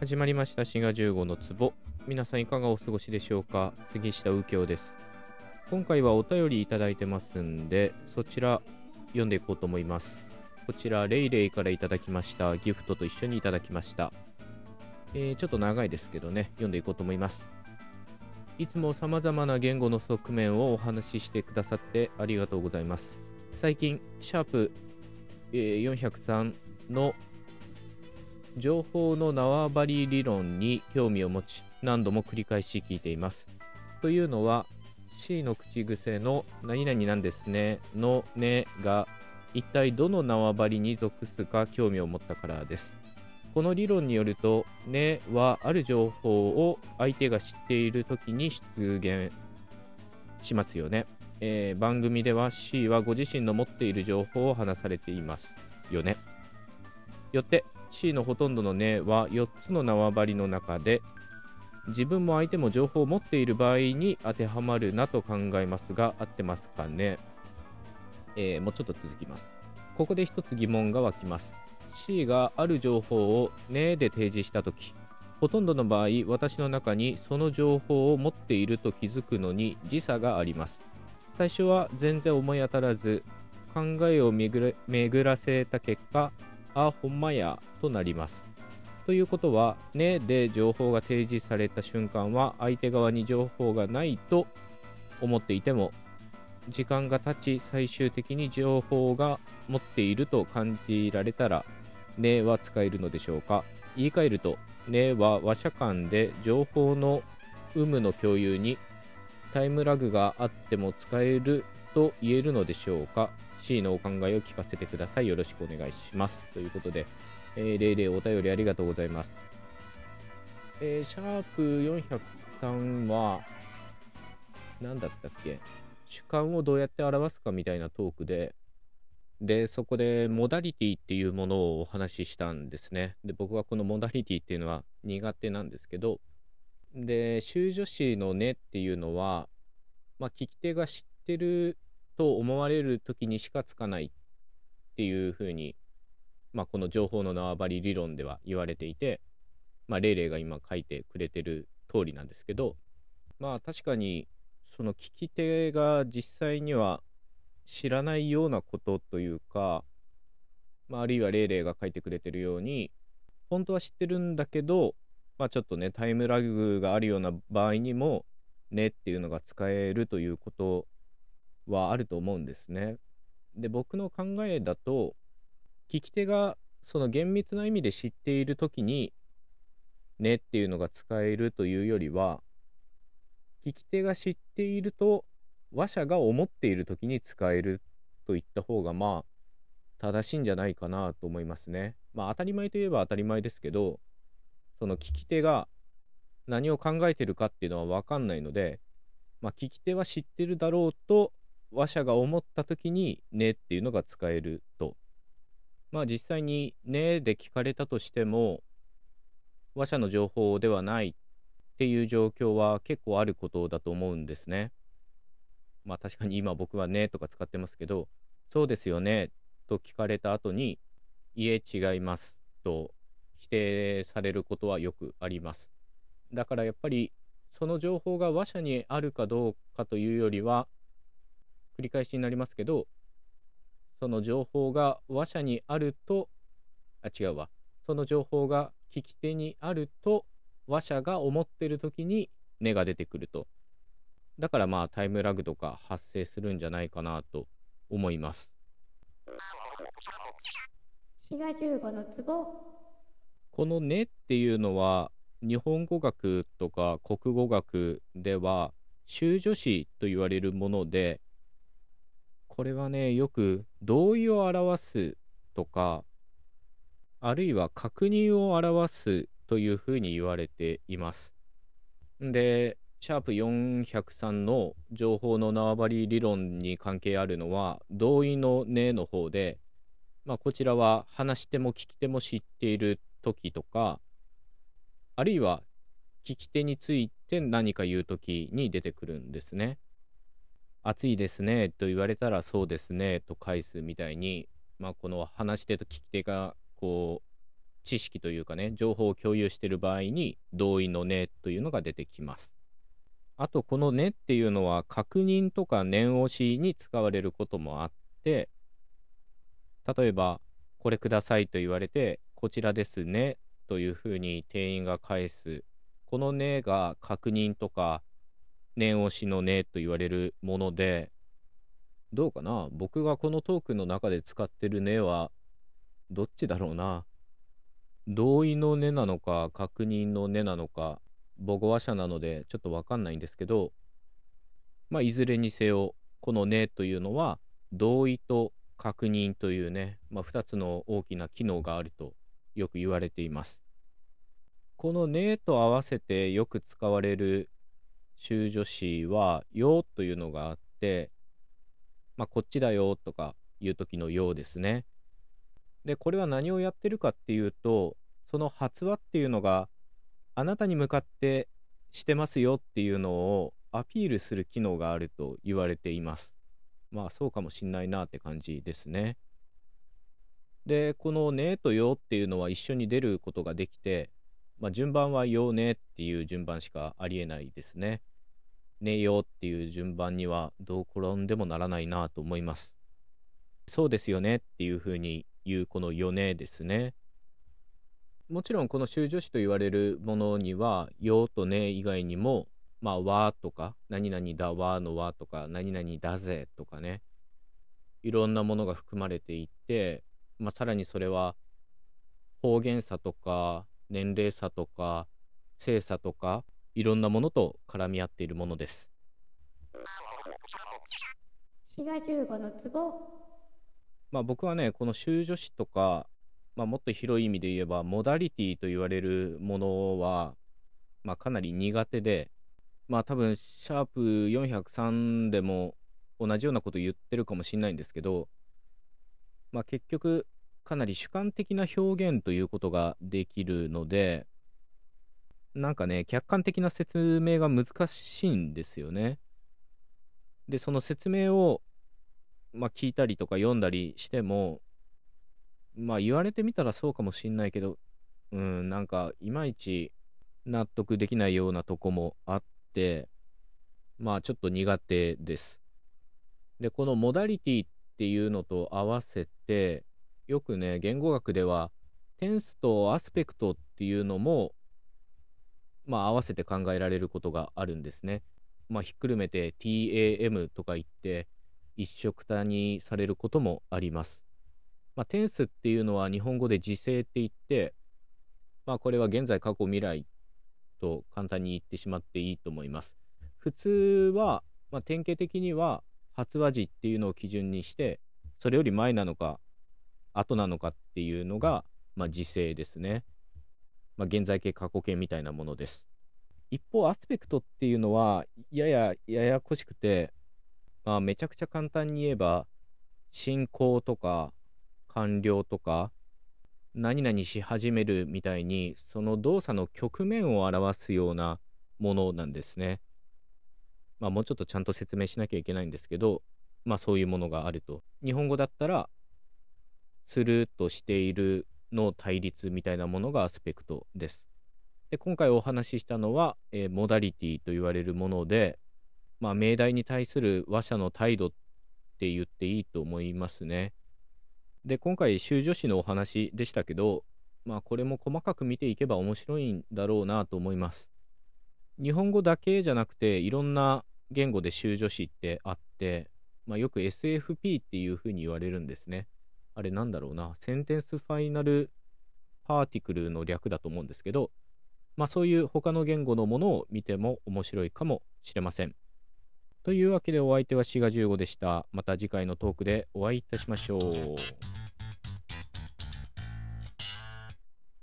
始まりました。滋賀15の壺。皆さんいかがお過ごしでしょうか？杉下右京です。今回はお便りいただいてますんでそちら読んでいこうと思います。こちらレイレイからいただきました。ギフトと一緒にいただきました。えー、ちょっと長いですけどね。読んでいこうと思います。いつも様々な言語の側面をお話ししてくださってありがとうございます。最近シャープ、えー、403の情報の縄張り理論に興味を持ち何度も繰り返し聞いています。というのは C の口癖の何々なんですねのねが一体どの縄張りに属すか興味を持ったからです。この理論によるとねはある情報を相手が知っている時に出現しますよね、えー、番組では C はご自身の持っている情報を話されていますよね。よって C のほとんどのねは4つの縄張りの中で自分も相手も情報を持っている場合に当てはまるなと考えますが合ってますかね、えー、もうちょっと続きます。ここで一つ疑問が湧きます。C がある情報をねで提示したときほとんどの場合私の中にその情報を持っていると気づくのに時差があります。最初は全然思い当たらず考えを巡らせた結果あ、ほんまや、となります。ということは、ねで情報が提示された瞬間は、相手側に情報がないと思っていても、時間が経ち、最終的に情報が持っていると感じられたら、ねは使えるのでしょうか。言い換えると、ねは話者間で情報の有無の共有にタイムラグがあっても使えると言えるのでしょうか C のお考えを聞かせてください。よろしくお願いします。ということで、えー、レイレイお便りありがとうございます。えー、シャープ403は、何だったっけ？主観をどうやって表すかみたいなトークで、で、そこでモダリティっていうものをお話ししたんですね。で、僕はこのモダリティっていうのは苦手なんですけど、で、修助詞のねっていうのは、まあ、聞き手が知ってると思われる時にしかつかないっていうふうに、まあ、この情報の縄張り理論では言われていて、まあ、レイレイが今書いてくれてる通りなんですけど、まあ確かにその聞き手が実際には知らないようなことというか、まあ、あるいはレイレイが書いてくれてるように本当は知ってるんだけど、まあ、ちょっとねタイムラグがあるような場合にもねっていうのが使えるということはあると思うんですね。で僕の考えだと聞き手がその厳密な意味で知っている時にねっていうのが使えるというよりは聞き手が知っていると話者が思っている時に使えるといった方がまあ正しいんじゃないかなと思いますね。まあ当たり前といえば当たり前ですけどその聞き手が何を考えてるかっていうのは分かんないので、まあ、聞き手は知ってるだろうと話者が思った時に「ね」っていうのが使えると。まあ実際に「ね」で聞かれたとしても話者の情報ではないっていう状況は結構あることだと思うんですね。まあ確かに今僕はねとか使ってますけど、そうですよねと聞かれた後に、いえ違いますと否定されることはよくあります。だからやっぱりその情報が話者にあるかどうかというよりは、繰り返しになりますけど、その情報が話者にあると、あ、違うわ。その情報が聞き手にあると、話者が思ってる時に根が出てくると。だからまあタイムラグとか発生するんじゃないかなと思います。この「ね」っていうのは日本語学とか国語学では修助詞と言われるものでこれはね、よく同意を表すとか、あるいは確認を表すというふうに言われています。で、シャープ403の情報の縄張り理論に関係あるのは、同意のねの方で、まあ、こちらは話しても聞き手も知っている時とか、あるいは聞き手について何か言う時に出てくるんですね。暑いですねと言われたらそうですねと返すみたいに、まあ、この話し手と聞き手がこう知識というかね、情報を共有している場合に、同意のねというのが出てきます。あと、このねっていうのは、確認とか念押しに使われることもあって、例えば、これくださいと言われて、こちらですねというふうに店員が返す。このねが確認とか念押しのねと言われるもので、どうかな？僕がこのトークの中で使ってるねは、どっちだろうな？同意のねなのか、確認のねなのか、母語話者なのでちょっとわかんないんですけど、まあ、いずれにせよ、このねというのは、同意と確認というね、まあ、2つの大きな機能があるとよく言われています。このねと合わせてよく使われる修助詞は、よというのがあって、まあ、こっちだよとかいう時のよですね。で、これは何をやってるかっていうと、その発話っていうのがあなたに向かってしてますよっていうのをアピールする機能があると言われています。まあそうかもしんないなって感じですね。で、このねとよっていうのは一緒に出ることができて、まあ、順番はよねっていう順番しかありえないですね。ねよっていう順番にはどう転んでもならないなと思います。そうですよねっていうふうに言うこのよねですね。もちろんこの修助詞と言われるものには、よとね以外にも、まあ、わとか、何々だわのわとか、何々だぜとかね、いろんなものが含まれていて、まあ、さらにそれは方言差とか年齢差とか性差とかいろんなものと絡み合っているものです。滋賀15のツボまあ僕はねこの修助詞とか、まあ、もっと広い意味で言えばモダリティと言われるものは、まあ、かなり苦手でまあ多分シャープ403でも同じようなこと言ってるかもしれないんですけどまあ結局かなり主観的な表現ということができるので、なんかね、客観的な説明が難しいんですよね。で、その説明を、まあ、聞いたりとか読んだりしても、まあ、言われてみたらそうかもしんないけど、うん、なんか、いまいち納得できないようなとこもあって、まあ、ちょっと苦手です。で、このモダリティっていうのと合わせて、よくね、言語学では、テンスとアスペクトっていうのも、まあ、合わせて考えられることがあるんですね。まあ、ひっくるめて TAM とか言って、一緒くたにされることもあります。まあ、テンスっていうのは日本語で時制って言って、まあ、これは現在、過去、未来と簡単に言ってしまっていいと思います。普通は、まあ、典型的には発話時っていうのを基準にして、それより前なのか後なのかっていうのが、まあ、時制ですね。まあ、現在形、過去形みたいなものです。一方、アスペクトっていうのは、ややややこしくて、まあ、めちゃくちゃ簡単に言えば、進行とか、完了とか、何々し始めるみたいに、その動作の局面を表すようなものなんですね。まあ、もうちょっとちゃんと説明しなきゃいけないんですけど、まあ、そういうものがあると。日本語だったら、するとしているの対立みたいなものがアスペクトです。で今回お話ししたのは、えー、モダリティと言われるもので、まあ、命題に対する話者の態度って言っていいと思いますね。で、今回、修助詞のお話でしたけど、まあ、これも細かく見ていけば面白いんだろうなと思います。日本語だけじゃなくて、いろんな言語で修助詞ってあって、まあ、よく SFP っていうふうに言われるんですね。あれなんだろうな、センテンスファイナルパーティクルの略だと思うんですけど、まあそういう他の言語のものを見ても面白いかもしれません。というわけでお相手はシガ15でした。また次回のトークでお会いいたしましょう。